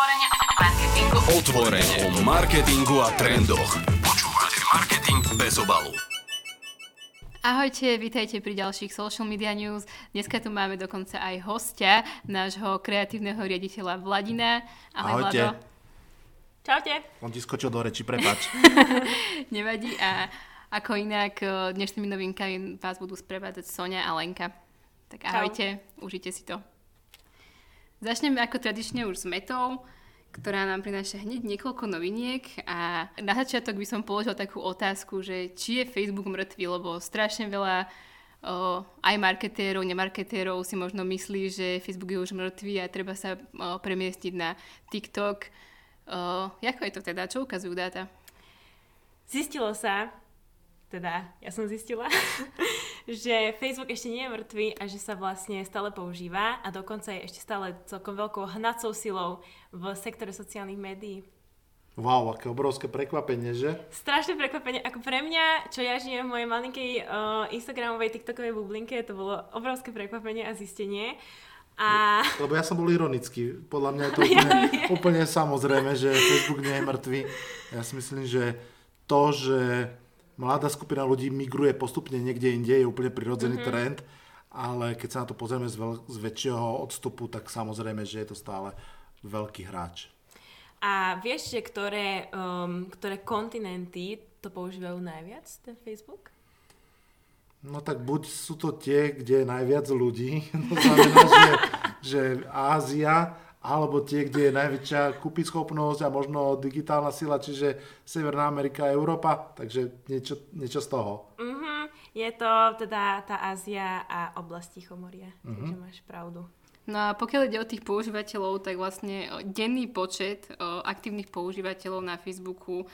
Otvorene o marketingu. Otvorene o marketingu a trendoch. Počúvate Marketing bez obalu. Ahojte, vítajte pri ďalších Social Media News. Dneska tu máme dokonca aj hostia, nášho kreatívneho riaditeľa Vladina. Ahoj, Ahojte. Vlado. Čaute. On ti skočil do reči, prepač. Nevadí. A ako inak, eh, dnešnými novinkami vás budú sprevádzať Sonia a Lenka. Tak ahojte, užite si to. Začneme ako tradične už s Metou, ktorá nám prináša hneď niekoľko noviniek a na začiatok by som položil takú otázku, že či je Facebook mŕtvý, lebo strašne veľa o, aj marketérov, nemarketérov si možno myslí, že Facebook je už mŕtvý a treba sa o, premiestiť na TikTok. O, ako je to teda? Čo ukazujú dáta? Zistilo sa, teda ja som zistila, že Facebook ešte nie je mŕtvý a že sa vlastne stále používa a dokonca je ešte stále celkom veľkou hnacou silou v sektore sociálnych médií. Wow, aké obrovské prekvapenie, že? Strašné prekvapenie. Ako pre mňa, čo ja žijem v mojej malinkej uh, Instagramovej, TikTokovej bublinke, to bolo obrovské prekvapenie a zistenie. A Lebo ja som bol ironický. Podľa mňa je to úplne, úplne samozrejme, že Facebook nie je mŕtvý. Ja si myslím, že to, že mladá skupina ľudí migruje postupne niekde inde, je úplne prirodzený mm-hmm. trend, ale keď sa na to pozrieme z, veľ- z väčšieho odstupu, tak samozrejme, že je to stále veľký hráč. A vieš, že ktoré, um, ktoré kontinenty to používajú najviac, ten Facebook? No tak buď sú to tie, kde je najviac ľudí, to znamená, že, že Ázia, alebo tie, kde je najväčšia kúpyschopnosť a možno digitálna sila, čiže Severná Amerika a Európa, takže niečo, niečo z toho. Mhm, je to teda tá Ázia a oblasť Tichomoria, Mhm. takže máš pravdu. No a pokiaľ ide o tých používateľov, tak vlastne denný počet aktívnych používateľov na Facebooku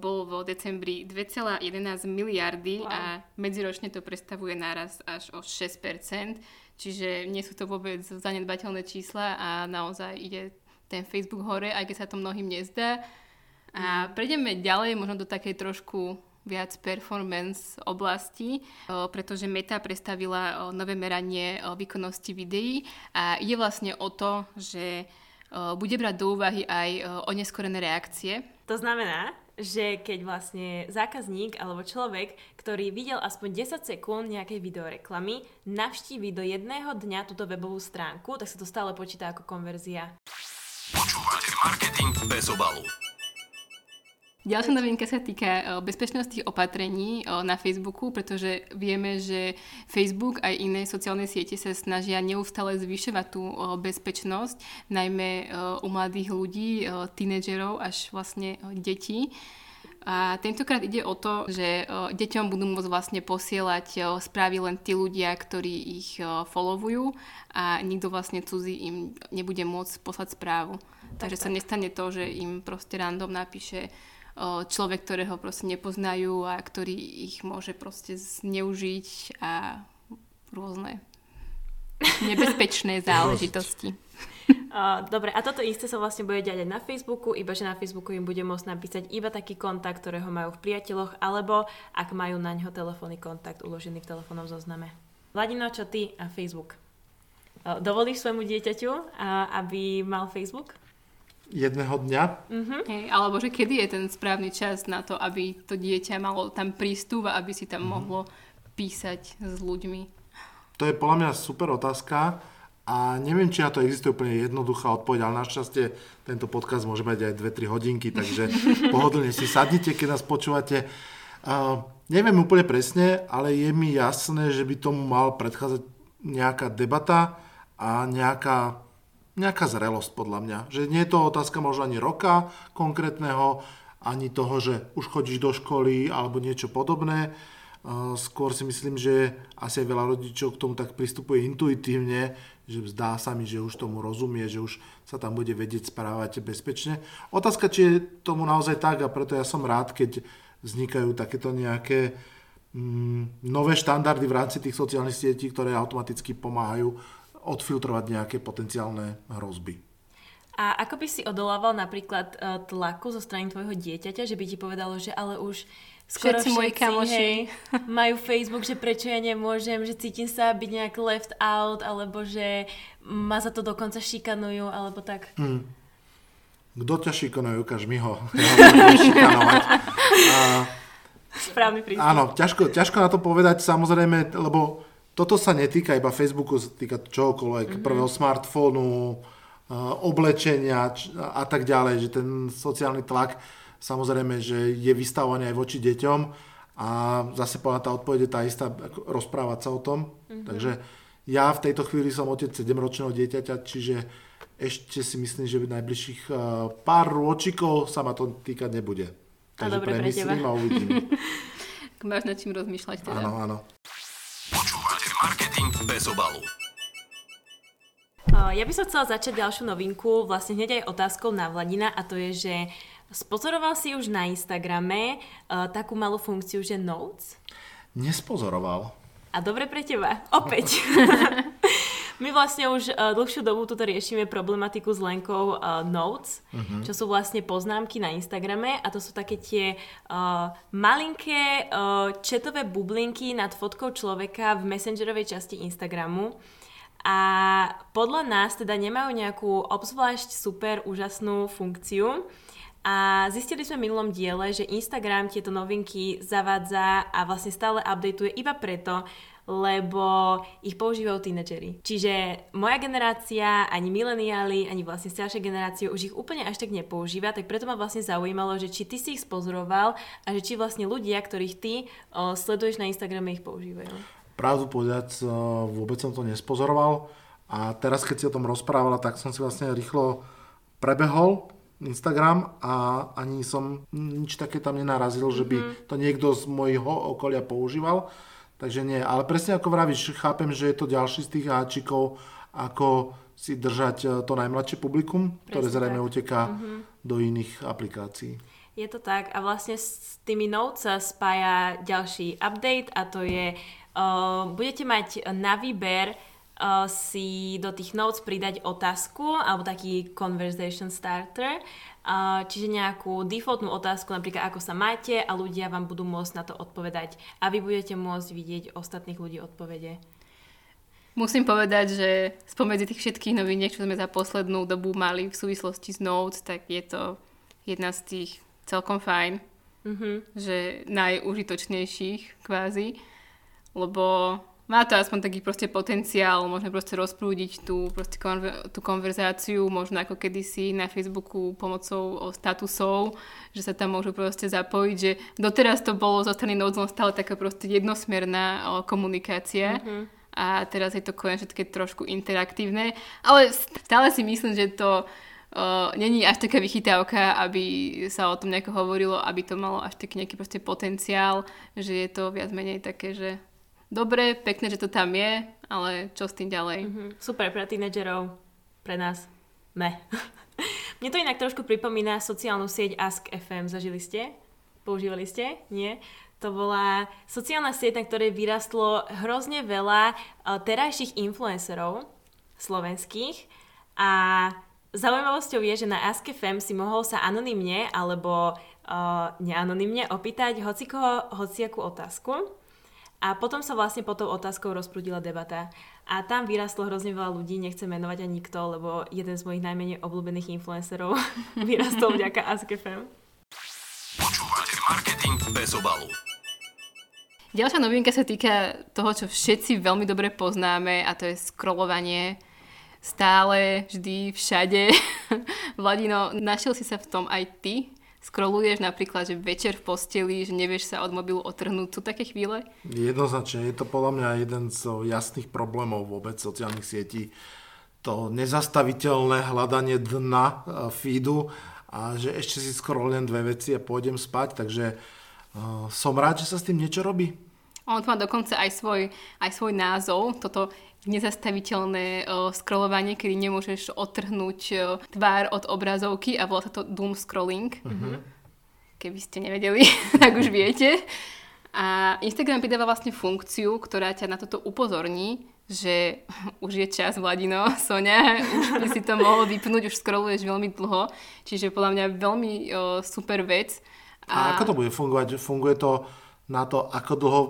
bol v decembri 2,11 miliardy Wow. a medziročne to predstavuje náraz až o 6%, čiže nie sú to vôbec zanedbateľné čísla a naozaj ide ten Facebook hore, aj keď sa to mnohým nezdá. A prejdeme ďalej, možno do takej trošku viac performance oblasti, o, pretože Meta predstavila o, nové meranie o, výkonnosti videí a ide vlastne o to, že bude brať do úvahy aj o, oneskorené reakcie. To znamená, že keď vlastne zákazník alebo človek, ktorý videl aspoň 10 sekúnd nejakej videoreklamy, navštívi do jedného dňa túto webovú stránku, tak sa to stále počíta ako konverzia. Počúvate Marketing bez obalu. Ďalšia novinka sa týka o, bezpečnosti opatrení o, na Facebooku, pretože vieme, že Facebook aj iné sociálne siete sa snažia neustále zvyšovať tú o, bezpečnosť, najmä u mladých ľudí, tínedžerov až vlastne detí. A tentokrát ide o to, že deťom budú môcť vlastne posielať správy len tí ľudia, ktorí ich followujú a nikto vlastne cudzí im nebude môcť poslať správu. Takže sa nestane to, že im proste random napíše človek, ktorého proste nepoznajú a ktorý ich môže proste zneužiť a rôzne nebezpečné záležitosti. Dobre, a toto isté sa vlastne bude diať aj na Facebooku, iba že na Facebooku im bude môcť napísať iba taký kontakt, ktorého majú v priateľoch, alebo ak majú na ňo telefónny kontakt uložený v telefónnom zozname. Vladino, čo ty a Facebook? Dovolíš svojmu dieťaťu, aby mal Facebook? Jedného dňa, Hej, alebo že kedy je ten správny čas na to, aby to dieťa malo tam prístup a aby si tam mohlo písať s ľuďmi. to je podľa mňa super otázka a neviem, či na to existuje úplne jednoduchá odpoveď, ale našťastie tento podcast môže mať aj 2-3 hodinky, takže pohodlne si sadnite, keď nás počúvate. Uh, neviem úplne presne, ale je mi jasné, že by tomu mal predchádzať nejaká debata a nejaká, nejaká zrelosť podľa mňa. Že nie je to otázka možno ani roka konkrétneho, ani toho, že už chodíš do školy alebo niečo podobné. Uh, Skôr si myslím, že asi aj veľa rodičov k tomu tak pristupuje intuitívne, že zdá sa mi, že už tomu rozumie, že už sa tam bude vedieť správať bezpečne. Otázka, či je tomu naozaj tak a preto ja som rád, keď vznikajú takéto nejaké mm, nové štandardy v rámci tých sociálnych sietí, ktoré automaticky pomáhajú odfiltrovať nejaké potenciálne hrozby. A ako by si odolával napríklad uh, tlaku zo strany tvojho dieťaťa, že by ti povedalo, že ale už skoro Všetci moji kamoši. hej, majú Facebook, že prečo ja nemôžem, že cítim sa byť nejak left out, alebo že ma za to dokonca šikanujú, alebo tak. Mm. Kto ťa šikanuje, ukáž mi ho. A, Správny prístup. áno, ťažko, ťažko na to povedať, samozrejme, lebo toto sa netýka iba Facebooku, sa týka čohokoľvek, prvého smartfónu, a, oblečenia a tak ďalej, že ten sociálny tlak samozrejme, že je vystavovaný aj voči deťom a zase povedať tá odpoveď je tá istá, rozprávať sa o tom. Takže ja v tejto chvíli som otec 7-ročného dieťaťa, čiže ešte si myslím, že v najbližších eh, pár ročikov sa ma to týkať nebude. Takže dobre pre premyslím teba. a uvidím. Máš nad čím rozmýšľať teda. Áno, áno. Bez obalu. Ja by som chcela začať ďalšiu novinku, vlastne hneď aj otázkou na Vladina a to je, že spozoroval si už na Instagrame uh, takú malú funkciu, že Notes? Nespozoroval. A dobre pre teba, opäť. My vlastne už uh, dlhšiu dobu tuto riešime problematiku s Lenkou uh, Notes, uh-huh. čo sú vlastne poznámky na Instagrame a to sú také tie uh, malinké uh, četové bublinky nad fotkou človeka v messengerovej časti Instagramu. A podľa nás teda nemajú nejakú obzvlášť super úžasnú funkciu. A zistili sme v minulom diele, že Instagram tieto novinky zavádza a vlastne stále updateuje iba preto, lebo ich používajú tínedžeri. Čiže moja generácia, ani mileniáli, ani vlastne staršia generácia už ich úplne až tak nepoužíva, tak preto ma vlastne zaujímalo, že či ty si ich spozoroval a že či vlastne ľudia, ktorých ty o, sleduješ na Instagrame, ich používajú. Pravdu povedať, vôbec som to nespozoroval a teraz, keď si o tom rozprávala, tak som si vlastne rýchlo prebehol Instagram a ani som nič také tam nenarazil, že by to niekto z mojho okolia používal. Takže nie, ale presne ako vravíš, chápem, že je to ďalší z tých háčikov, ako si držať eh, to najmladšie publikum, ktoré Presne zrejme tak. uteká do iných aplikácií. Je to tak a vlastne s tými notes sa spája ďalší update a to je, uh, budete mať na výber uh, si do tých notes pridať otázku alebo taký conversation starter, uh, čiže nejakú defaultnú otázku, napríklad ako sa máte a ľudia vám budú môcť na to odpovedať a vy budete môcť vidieť ostatných ľudí odpovede. Musím povedať, že spomedzi tých všetkých noviniek, čo sme za poslednú dobu mali v súvislosti s Notes, tak je to jedna z tých celkom fajn, Mhm. že najužitočnejších kvázi, lebo má to aspoň taký proste potenciál, môžeme proste rozprúdiť tú, proste konver- tú konverzáciu, možno ako kedysi na Facebooku pomocou statusov, že sa tam môžu proste zapojiť, že doteraz to bolo zo strany len stále taká proste jednosmerná komunikácia. A teraz je to konečne také trošku interaktívne, ale stále si myslím, že to uh, není až taká vychytávka, aby sa o tom nejako hovorilo, aby to malo až taký nejaký proste potenciál, že je to viac menej také, že dobre, pekné, že to tam je, ale čo s tým ďalej? Mhm. Super pre tínedžerov, pre nás. Me. Mne to inak trošku pripomína sociálnu sieť Ask FM. Zažili ste? Používali ste? Nie? To bola sociálna sieť, na ktorej vyrastlo hrozne veľa uh, terajších influencerov slovenských a zaujímavosťou je, že na Ask FM si mohol sa anonymne alebo uh, neanonymne opýtať hocikoho, hociakú otázku a potom sa vlastne pod tou otázkou rozprudila debata. A tam vyrastlo hrozne veľa ľudí, nechcem menovať ani nikto, lebo jeden z mojich najmenej obľúbených influencerov vyrastol vďaka AskFM. Počúvate marketing bez obalu. Ďalšia novinka sa týka toho, čo všetci veľmi dobre poznáme a to je scrollovanie stále, vždy, všade. Vladino, našiel si sa v tom aj ty? Scrolluješ napríklad, že večer v posteli, že nevieš sa od mobilu otrhnúť. Sú také chvíle? Jednoznačne, je to podľa mňa jeden z jasných problémov vôbec sociálnych sietí. To nezastaviteľné hľadanie dna e, feedu a že ešte si len dve veci a pôjdem spať, takže uh, som rád, že sa s tým niečo robí. On to má dokonca aj svoj, aj svoj názov, toto nezastaviteľné uh, scrollovanie, kedy nemôžeš odtrhnúť uh, tvár od obrazovky a volá sa to doom scrolling. Uh-huh. Keby ste nevedeli, tak už viete. A Instagram pridáva vlastne funkciu, ktorá ťa na toto upozorní, že už je čas, Vladino, Sonia, už by si to mohol vypnúť, už scrolluješ veľmi dlho. Čiže podľa mňa veľmi uh, super vec. A ako to bude fungovať? Funguje to na to, ako dlho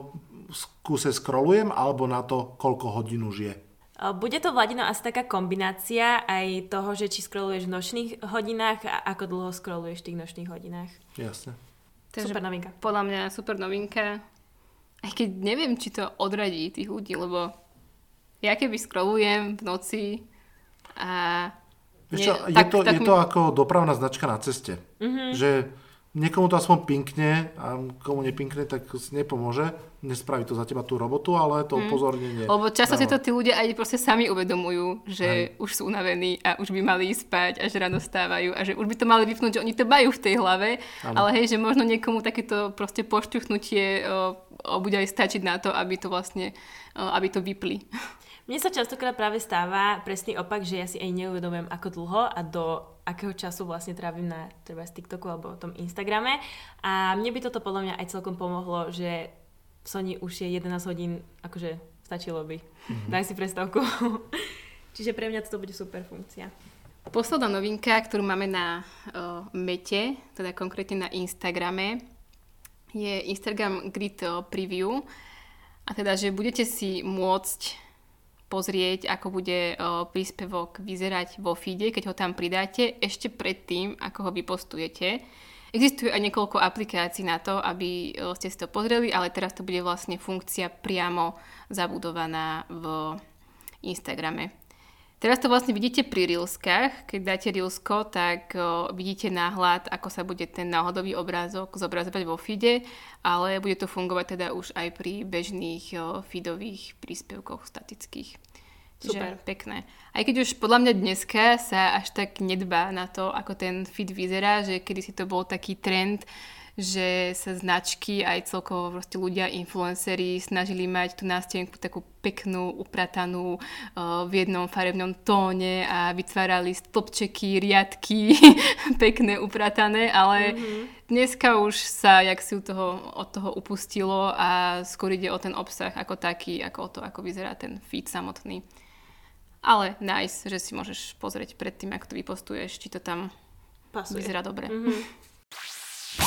kuse scrollujem, alebo na to, koľko hodín už je? Bude to, Vladino, asi taká kombinácia aj toho, že či scrolluješ v nočných hodinách a ako dlho scrolluješ v tých nočných hodinách. Jasne. Takže Super novinka. Podľa mňa super novinka. Aj keď neviem, či to odradí tých ľudí, lebo ja keby scrollujem v noci a... Vieš nie- čo, je, tak- to, tak je mi- to ako dopravná značka na ceste. Mm-hmm. Že niekomu to aspoň pinkne a komu nepinkne, tak nepomôže. Nespraví to za teba tú robotu, ale to upozornenie. Mhm. Lebo často si to tí ľudia aj proste sami uvedomujú, že už sú unavení a už by mali ísť spať a že ráno stávajú a že už by to mali vypnúť, že oni to majú v tej hlave, ale hej, že možno niekomu takéto proste pošťuchnutie o, o, bude aj stačiť na to, aby to vlastne, o, aby to vypli. Mne sa častokrát práve stáva presný opak, že ja si aj neuvedomujem, ako dlho a do akého času vlastne trávim na treba z TikToku alebo tom Instagrame. A mne by toto podľa mňa aj celkom pomohlo, že Sony už je 11 hodín, akože stačilo by. Mm-hmm. Daj si prestávku. Čiže pre mňa toto bude super funkcia. Posledná novinka, ktorú máme na o, Mete, teda konkrétne na Instagrame, je Instagram Grid Preview. A teda, že budete si môcť pozrieť, ako bude o, príspevok vyzerať vo feede, keď ho tam pridáte, ešte predtým, ako ho vypostujete. Existuje aj niekoľko aplikácií na to, aby o, ste si to pozreli, ale teraz to bude vlastne funkcia priamo zabudovaná v Instagrame. Teraz to vlastne vidíte pri Reelskách. Keď dáte Reelsko, tak o, vidíte náhľad, ako sa bude ten náhodový obrázok zobrazovať vo feede, ale bude to fungovať teda už aj pri bežných o, feedových príspevkoch statických. Super. Čiže pekné. Aj keď už podľa mňa dneska sa až tak nedbá na to, ako ten feed vyzerá, že kedy si to bol taký trend, že sa značky aj celkovo proste ľudia, influenceri snažili mať tú nástenku takú peknú, upratanú uh, v jednom farebnom tóne a vytvárali stĺpčeky, riadky, pekné, upratané, ale mm-hmm. dneska už sa jak si toho, od toho upustilo a skôr ide o ten obsah ako taký, ako o to, ako vyzerá ten feed samotný. Ale nice, že si môžeš pozrieť predtým, ako to vypostuješ, či to tam Pasuje. vyzerá dobre. Mm-hmm.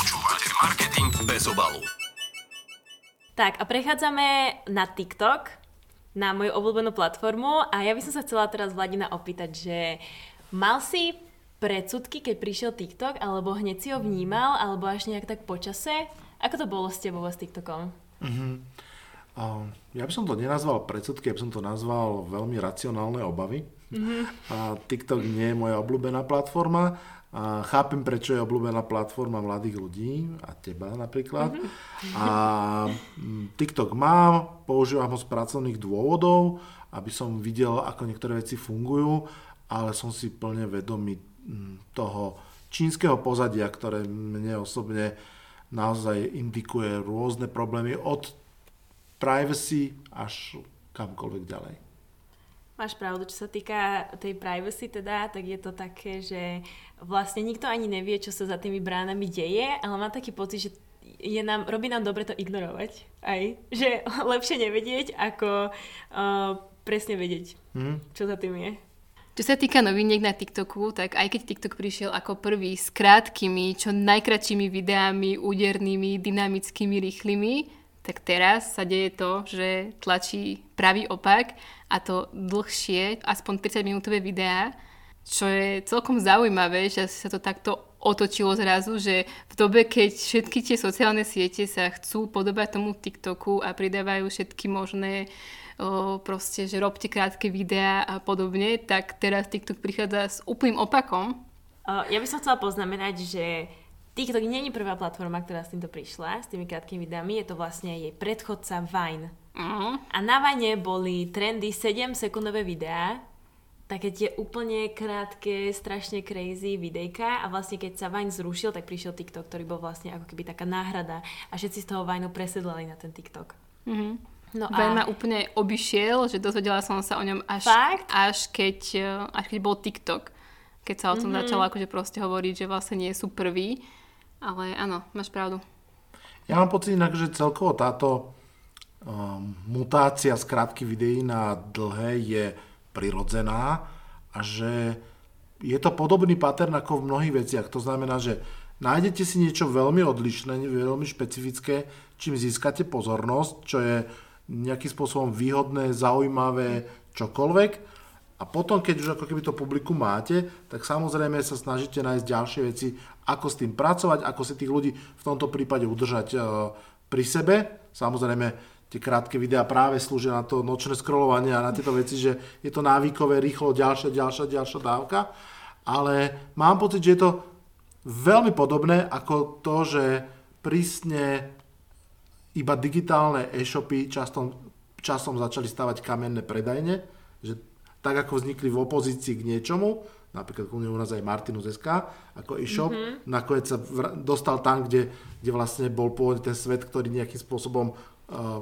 Počúvate marketing bez obalu. Tak a prechádzame na TikTok, na moju obľúbenú platformu a ja by som sa chcela teraz Vladina opýtať, že mal si predsudky, keď prišiel TikTok, alebo hneď si ho vnímal, alebo až nejak tak počase? Ako to bolo s tebou s TikTokom? A Ja by som to nenazval predsudky, ja by som to nazval veľmi racionálne obavy. Mm-hmm. A TikTok nie je moja obľúbená platforma. A chápem, prečo je obľúbená platforma mladých ľudí a teba napríklad. Mm-hmm. A mm, TikTok mám, používam ho z pracovných dôvodov, aby som videl, ako niektoré veci fungujú, ale som si plne vedomý mm, toho čínskeho pozadia, ktoré mne osobne naozaj indikuje rôzne problémy od privacy až kamkoľvek ďalej. Máš pravdu, čo sa týka tej privacy teda, tak je to také, že vlastne nikto ani nevie, čo sa za tými bránami deje, ale mám taký pocit, že je nám, robí nám dobre to ignorovať. Aj. Že lepšie nevedieť, ako uh, presne vedieť, Hm? čo za tým je. Čo sa týka noviniek na TikToku, tak aj keď TikTok prišiel ako prvý s krátkými, čo najkračšími videami, údernými, dynamickými, rýchlymi, tak teraz sa deje to, že tlačí pravý opak a to dlhšie, aspoň 30 minútové videá, čo je celkom zaujímavé, že sa to takto otočilo zrazu, že v dobe, keď všetky tie sociálne siete sa chcú podobať tomu TikToku a pridávajú všetky možné o, proste, že robte krátke videá a podobne, tak teraz TikTok prichádza s úplným opakom. Ja by som chcela poznamenať, že TikTok je prvá platforma, ktorá s týmto prišla, s tými krátkými videami, je to vlastne jej predchodca Vine. Uh-huh. A na Vine boli trendy 7 sekundové videá, také tie úplne krátke, strašne crazy videjka a vlastne keď sa Vine zrušil, tak prišiel TikTok, ktorý bol vlastne ako keby taká náhrada a všetci z toho Vineu presedlali na ten TikTok. Uh-huh. No Vine ma a úplne obišiel, že dozvedela som sa o ňom až, Fakt? až, keď, eh, až keď bol TikTok. Keď sa o tom mm-hmm. začalo akože proste hovoriť, že vlastne nie sú prví. Ale áno, máš pravdu. Ja mám pocit inak, že celkovo táto um, mutácia z krátkych videí na dlhé je prirodzená a že je to podobný pattern ako v mnohých veciach. To znamená, že nájdete si niečo veľmi odlišné, veľmi špecifické, čím získate pozornosť, čo je nejakým spôsobom výhodné, zaujímavé, čokoľvek a potom, keď už ako keby to publikum máte, tak samozrejme sa snažíte nájsť ďalšie veci, ako s tým pracovať, ako si tých ľudí v tomto prípade udržať e, pri sebe. Samozrejme, tie krátke videá práve slúžia na to nočné scrollovanie a na tieto veci, že je to návykové, rýchlo, ďalšia, ďalšia, ďalšia dávka. Ale mám pocit, že je to veľmi podobné ako to, že prísne iba digitálne e-shopy časom, časom začali stavať kamenné predajne, že tak ako vznikli v opozícii k niečomu, napríklad u nás aj Martinus SK, ako e-shop, mm-hmm. nakoniec sa vr- dostal tam, kde, kde vlastne bol pôvodne ten svet, ktorý nejakým spôsobom uh,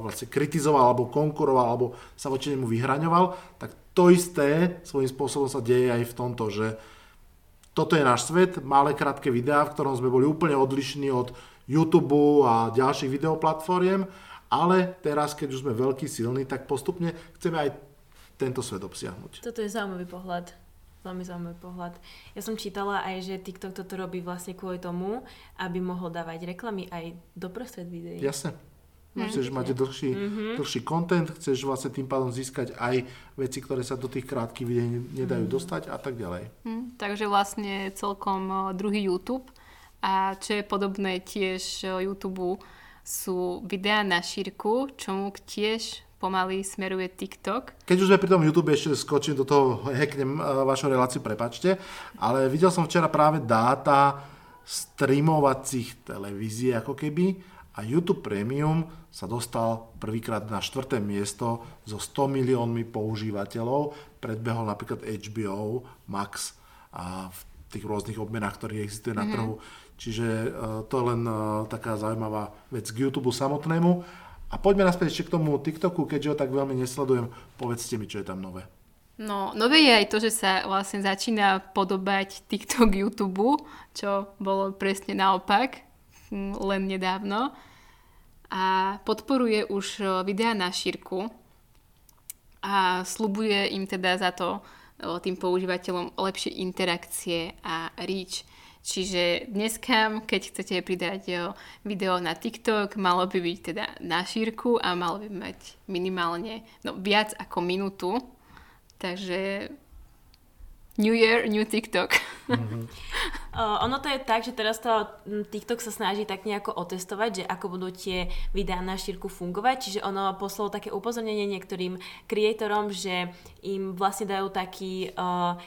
vlastne kritizoval, alebo konkuroval, alebo sa voči nemu vyhraňoval, tak to isté svojím spôsobom sa deje aj v tomto, že toto je náš svet, malé krátke videá, v ktorom sme boli úplne odlišní od YouTube a ďalších videoplatformiem, ale teraz, keď už sme veľký, silní, tak postupne chceme aj tento svet obsiahnuť. Toto je zaujímavý pohľad. Veľmi zaujímavý pohľad. Ja som čítala aj, že TikTok toto robí vlastne kvôli tomu, aby mohol dávať reklamy aj doprostred videí. Jasne. Mm. Chceš mať dlhší, mm-hmm. dlhší content, chceš vlastne tým pádom získať aj veci, ktoré sa do tých krátkých videí nedajú mm. dostať a tak ďalej. Mm, takže vlastne celkom druhý YouTube. A čo je podobné tiež YouTube sú videá na šírku, čomu tiež pomaly smeruje TikTok. Keď už sme pri tom YouTube, ešte skočím do toho, hacknem e, vašu reláciu, prepačte, ale videl som včera práve dáta streamovacích televízií ako keby a YouTube Premium sa dostal prvýkrát na štvrté miesto so 100 miliónmi používateľov. Predbehol napríklad HBO Max a v tých rôznych obmenách, ktorých existuje na mm-hmm. trhu. Čiže uh, to je len uh, taká zaujímavá vec k YouTube samotnému. A poďme naspäť ešte k tomu TikToku, keďže ho tak veľmi nesledujem. Povedzte mi, čo je tam nové. No, nové je aj to, že sa vlastne začína podobať TikTok YouTube, čo bolo presne naopak, hm, len nedávno. A podporuje už videá na šírku a slubuje im teda za to tým používateľom lepšie interakcie a reach. Čiže dneska, keď chcete pridať video na TikTok, malo by byť teda na šírku a malo by mať minimálne no, viac ako minútu. Takže New Year, New TikTok. Mm-hmm. uh, ono to je tak, že teraz to TikTok sa snaží tak nejako otestovať, že ako budú tie videá na šírku fungovať, čiže ono poslalo také upozornenie niektorým kreatorom, že im vlastne dajú taký, uh,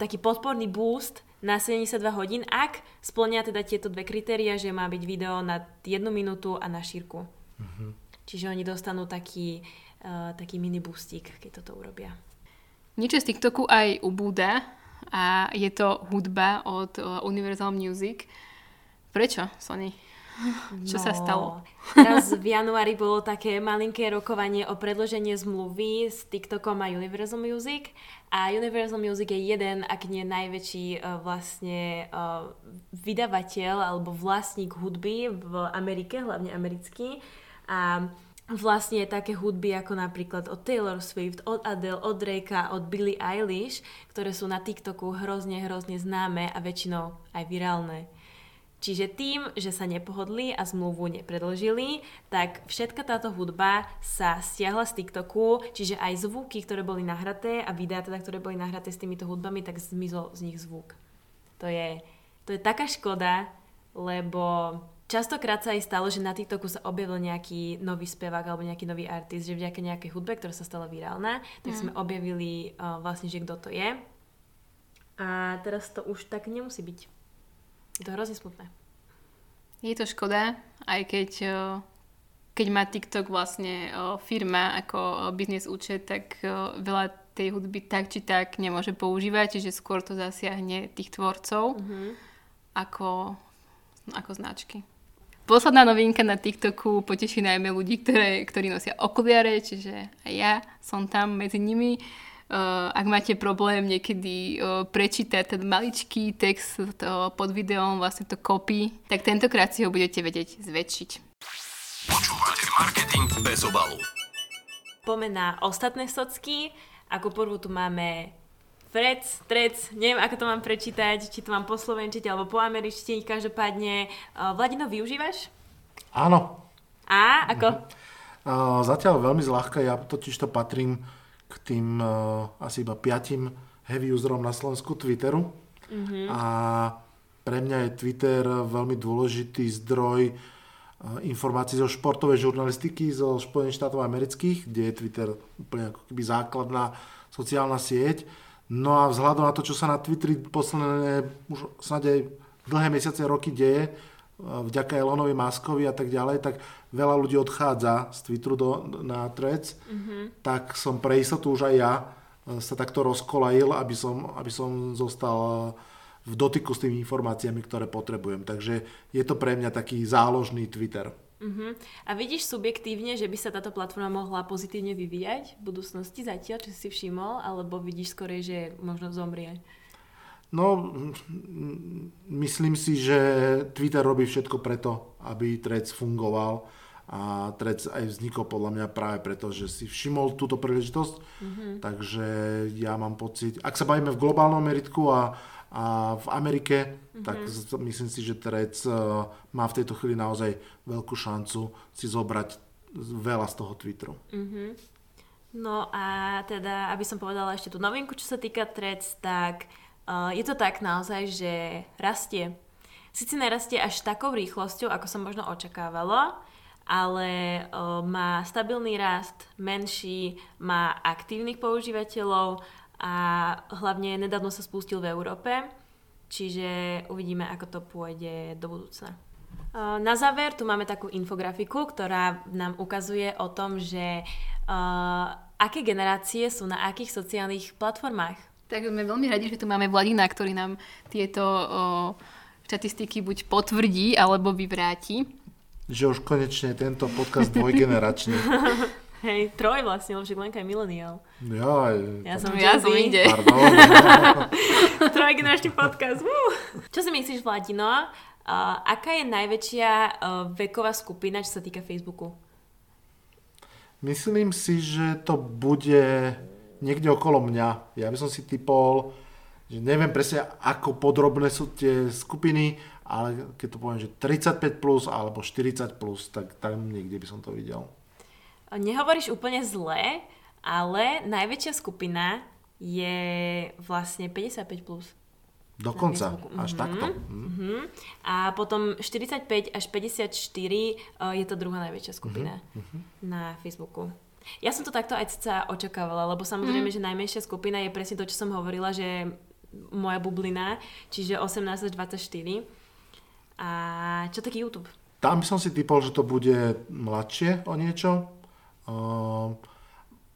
taký podporný boost na 72 hodín, ak splnia teda tieto dve kritéria, že má byť video na jednu minútu a na šírku. Uh-huh. Čiže oni dostanú taký, uh, taký mini boostík, keď toto urobia. Niečo z TikToku aj ubúda a je to hudba od uh, Universal Music. Prečo, Sony? Čo no, sa stalo? Teraz v januári bolo také malinké rokovanie o predloženie zmluvy s TikTokom a Universal Music. A Universal Music je jeden, ak nie najväčší uh, vlastne uh, vydavateľ alebo vlastník hudby v Amerike, hlavne americký. A vlastne také hudby ako napríklad od Taylor Swift, od Adele, od Drakea, od Billie Eilish, ktoré sú na TikToku hrozne, hrozne známe a väčšinou aj virálne. Čiže tým, že sa nepohodli a zmluvu nepredložili, tak všetka táto hudba sa stiahla z TikToku, čiže aj zvuky, ktoré boli nahraté a videá, teda, ktoré boli nahraté s týmito hudbami, tak zmizol z nich zvuk. To je, to je taká škoda, lebo častokrát sa aj stalo, že na TikToku sa objavil nejaký nový spevák alebo nejaký nový artist, že vďaka nejakej hudbe, ktorá sa stala virálna, tak mm. sme objavili uh, vlastne, že kto to je. A teraz to už tak nemusí byť. Je to hrozne smutné. Je to škoda, aj keď, keď má TikTok vlastne firma ako biznis účet, tak veľa tej hudby tak či tak nemôže používať, čiže skôr to zasiahne tých tvorcov mm-hmm. ako, ako značky. Posledná novinka na TikToku poteší najmä ľudí, ktoré, ktorí nosia okuliare, čiže aj ja som tam medzi nimi. Uh, ak máte problém niekedy uh, prečítať ten maličký text to pod videom, vlastne to copy, tak tentokrát si ho budete vedieť zväčšiť. Počúvate marketing bez obalu. Poďme na ostatné socky. Ako prvú tu máme Frec, trec, neviem, ako to mám prečítať, či to mám po slovenčiť alebo po američtine, každopádne. Uh, Vladino, využívaš? Áno. A, ako? Uh, zatiaľ veľmi zľahka, ja totiž to patrím k tým uh, asi iba piatim heavy userom na Slovensku Twitteru. Mm-hmm. A pre mňa je Twitter veľmi dôležitý zdroj uh, informácií zo športovej žurnalistiky zo Spojených štátov amerických, kde je Twitter úplne ako keby základná sociálna sieť. No a vzhľadom na to, čo sa na Twitteri posledné už snad aj dlhé mesiace, roky deje, vďaka Elonovi Maskovi a tak ďalej, tak veľa ľudí odchádza z Twitteru do, na Threads, mm-hmm. tak som pre istotu už aj ja e, sa takto rozkolajil, aby som, aby som zostal e, v dotyku s tými informáciami, ktoré potrebujem. Takže je to pre mňa taký záložný Twitter. Uh-huh. A vidíš subjektívne, že by sa táto platforma mohla pozitívne vyvíjať v budúcnosti zatiaľ, čo si všimol, alebo vidíš skorej, že možno zomrie? No, myslím si, že Twitter robí všetko preto, aby Threads fungoval a Threads aj vznikol podľa mňa práve preto, že si všimol túto príležitosť. Mm-hmm. Takže ja mám pocit, ak sa bavíme v globálnom meritku a, a v Amerike, mm-hmm. tak myslím si, že Threads e, má v tejto chvíli naozaj veľkú šancu si zobrať veľa z toho Twitteru. Mm-hmm. No a teda, aby som povedala ešte tú novinku, čo sa týka Threads, tak Je to tak naozaj, že rastie. Sice nerastie až takou rýchlosťou, ako som možno očakávalo, ale uh, má stabilný rast, menší, má aktívnych používateľov a hlavne nedávno sa spustil v Európe, čiže uvidíme, ako to pôjde do budúcna. Uh, na záver tu máme takú infografiku, ktorá nám ukazuje o tom, že aké generácie sú na akých sociálnych platformách. Tak sme veľmi radi, že tu máme Vladina, ktorý nám tieto o, štatistiky buď potvrdí, alebo vyvráti. Že už konečne tento podcast dvojgeneračný. Hej, troj vlastne, lebo Lenka je mileniál. Ja, ja som, ja som ide. Trojgeneračný podcast. Uh. Čo si myslíš, Vladino? Uh, aká je najväčšia uh, veková skupina, čo sa týka Facebooku? Myslím si, že to bude niekde okolo mňa. Ja by som si typol, že neviem presne, ako podrobné sú tie skupiny, ale keď to poviem, že 35 plus alebo 40 plus, tak tam niekde by som to videl. Nehovoríš úplne zle, ale najväčšia skupina je vlastne 55 plus. Dokonca, až mm-hmm. takto. Mm-hmm. A potom 45 až 54 uh, je to druhá najväčšia skupina mm-hmm. na Facebooku. Ja som to takto aj sa očakávala, lebo samozrejme, mm. že najmenšia skupina je presne to, čo som hovorila, že moja bublina, čiže 18 až 24. A čo taký YouTube? Tam by som si typol, že to bude mladšie o niečo. Uh,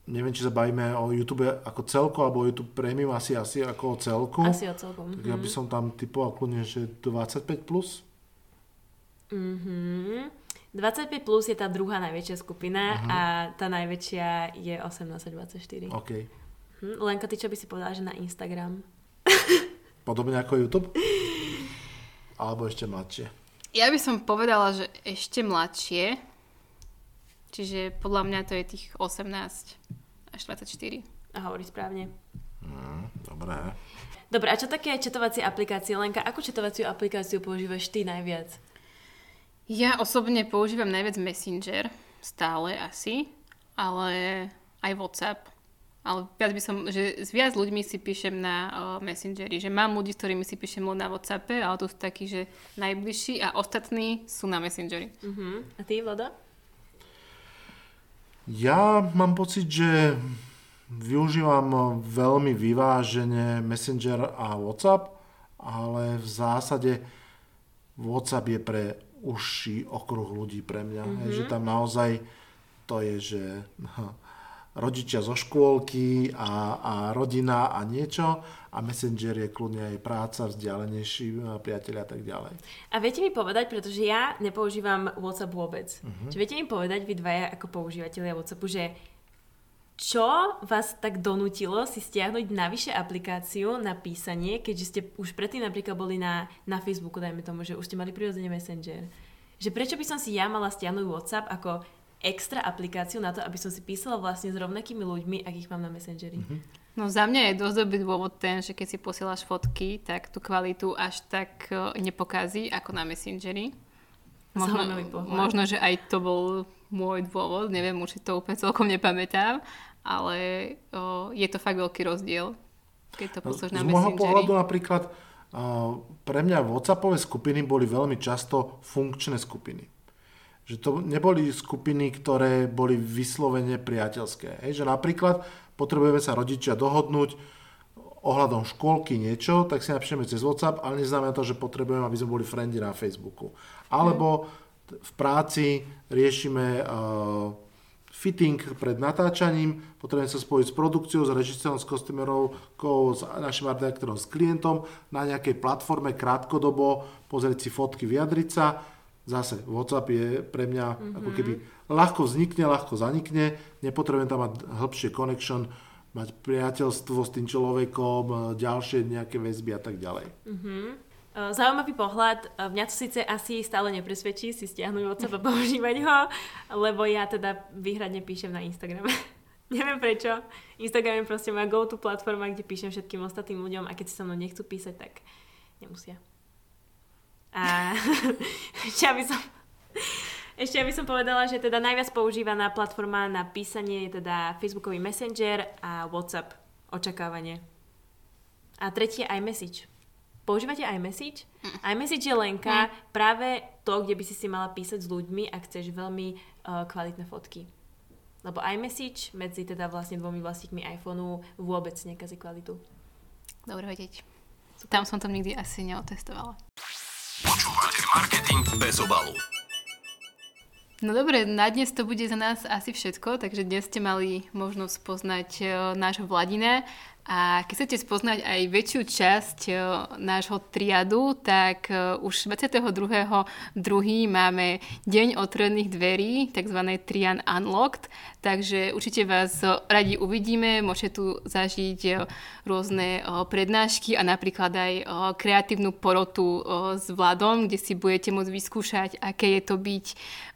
neviem, či sa bavíme o YouTube ako celku, alebo o YouTube Premium, asi, asi ako o celku. Asi o celku. Tak mm. ja by mhm. som tam typoval kľudne, že 25+. Plus. Mhm. 25 plus je tá druhá najväčšia skupina uh-huh. a tá najväčšia je 18 a 24. OK. Hm, Lenka, ty čo by si povedala, že na Instagram? Podobne ako YouTube? Alebo ešte mladšie? Ja by som povedala, že ešte mladšie. Čiže podľa mňa to je tých 18 až 24. A hovorí správne. Mm, dobré. Dobre, a čo také četovacie aplikácie? Lenka, akú četovaciu aplikáciu používaš ty najviac? Ja osobne používam najviac Messenger, stále asi, ale aj WhatsApp. Ale viac by som, že s viac ľuďmi si píšem na uh, Messengeri, že mám ľudí, s ktorými si píšem len na WhatsAppe, ale to sú takí, že najbližší a ostatní sú na Messengeri. Uh-huh. A ty, Vlada? Ja mám pocit, že využívam veľmi vyvážene Messenger a WhatsApp, ale v zásade WhatsApp je pre užší okruh ľudí pre mňa. Mm-hmm. Hej, že tam naozaj to je, že no, rodičia zo škôlky a, a rodina a niečo a Messenger je kľudne aj práca, vzdialenejší e, priateľia a tak ďalej. A viete mi povedať, pretože ja nepoužívam WhatsApp vôbec. Mm-hmm. Čiže viete mi povedať, vy dvaja ako používateľia WhatsAppu, že čo vás tak donútilo si stiahnuť navyše aplikáciu na písanie, keďže ste už predtým napríklad boli na, na Facebooku, dajme tomu, že už ste mali prirodzene Messenger. Že prečo by som si ja mala stiahnuť WhatsApp ako extra aplikáciu na to, aby som si písala vlastne s rovnakými ľuďmi, akých mám na Messengeri. Mm-hmm. No za mňa je dosť dobrý dôvod ten, že keď si posielaš fotky, tak tú kvalitu až tak e, nepokazí ako na Messengeri. Možno, možno, že aj to bol môj dôvod, neviem, už si to úplne celkom nepamätám, ale o, je to fakt veľký rozdiel, keď to pošleš na Z môjho pohľadu napríklad uh, pre mňa WhatsAppové skupiny boli veľmi často funkčné skupiny. Že to neboli skupiny, ktoré boli vyslovene priateľské. Hej, že napríklad potrebujeme sa rodičia dohodnúť ohľadom škôlky niečo, tak si napíšeme cez WhatsApp, ale neznamená to, že potrebujeme, aby sme boli friendy na Facebooku. Alebo v práci riešime uh, fitting pred natáčaním, potrebujeme sa spojiť s produkciou, s režisérom, s kostymerovkou, s našim art s klientom na nejakej platforme krátkodobo, pozrieť si fotky, vyjadriť sa. Zase WhatsApp je pre mňa mm-hmm. ako keby ľahko vznikne, ľahko zanikne, nepotrebujem tam mať hĺbšie connection, mať priateľstvo s tým človekom, ďalšie nejaké väzby a tak ďalej. Uh, Zaujímavý pohľad. Uh, Mňa to síce asi stále nepresvedčí si stiahnuť WhatsApp a používať ho, lebo ja teda výhradne píšem na Instagrame. Neviem prečo. Instagram je proste moja go-to platforma, kde píšem všetkým ostatným ľuďom a keď si so mnou nechcú písať, tak nemusia. A ešte aby som... Ešte aby som povedala, že teda najviac používaná platforma na písanie je teda Facebookový Messenger a WhatsApp. Očakávanie. A tretie iMessage. Používate iMessage? iMessage je lenka práve to, kde by si si mala písať s ľuďmi, ak chceš veľmi uh, kvalitné fotky. Lebo iMessage medzi teda vlastne dvomi vlastníkmi iPhoneu vôbec nekazí kvalitu. Dobre vedieť. Tam som to nikdy asi neotestovala. Počúvate marketing bez obalu. No dobre, na dnes to bude za nás asi všetko, takže dnes ste mali možnosť poznať e, nášho Vladina a keď chcete spoznať aj väčšiu časť e, nášho triadu, tak e, už 22.2. máme Deň otvorených dverí, tzv. Trian Unlocked, takže určite vás e, radi uvidíme, môžete tu zažiť rôzne prednášky a napríklad aj kreatívnu porotu s Vladom, kde si budete môcť vyskúšať, aké je to byť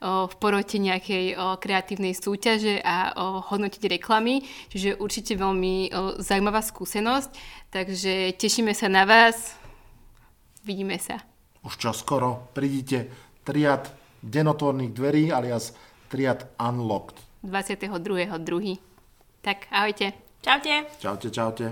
v porote nejakej kreatívnej súťaže a hodnotiť reklamy. Čiže určite veľmi o, skúsenosť. Takže tešíme sa na vás. Vidíme sa. Už čo skoro prídite triad denotvorných dverí alias triad Unlocked. 22.2. Tak ahojte. Čaute! Čaute, čaute.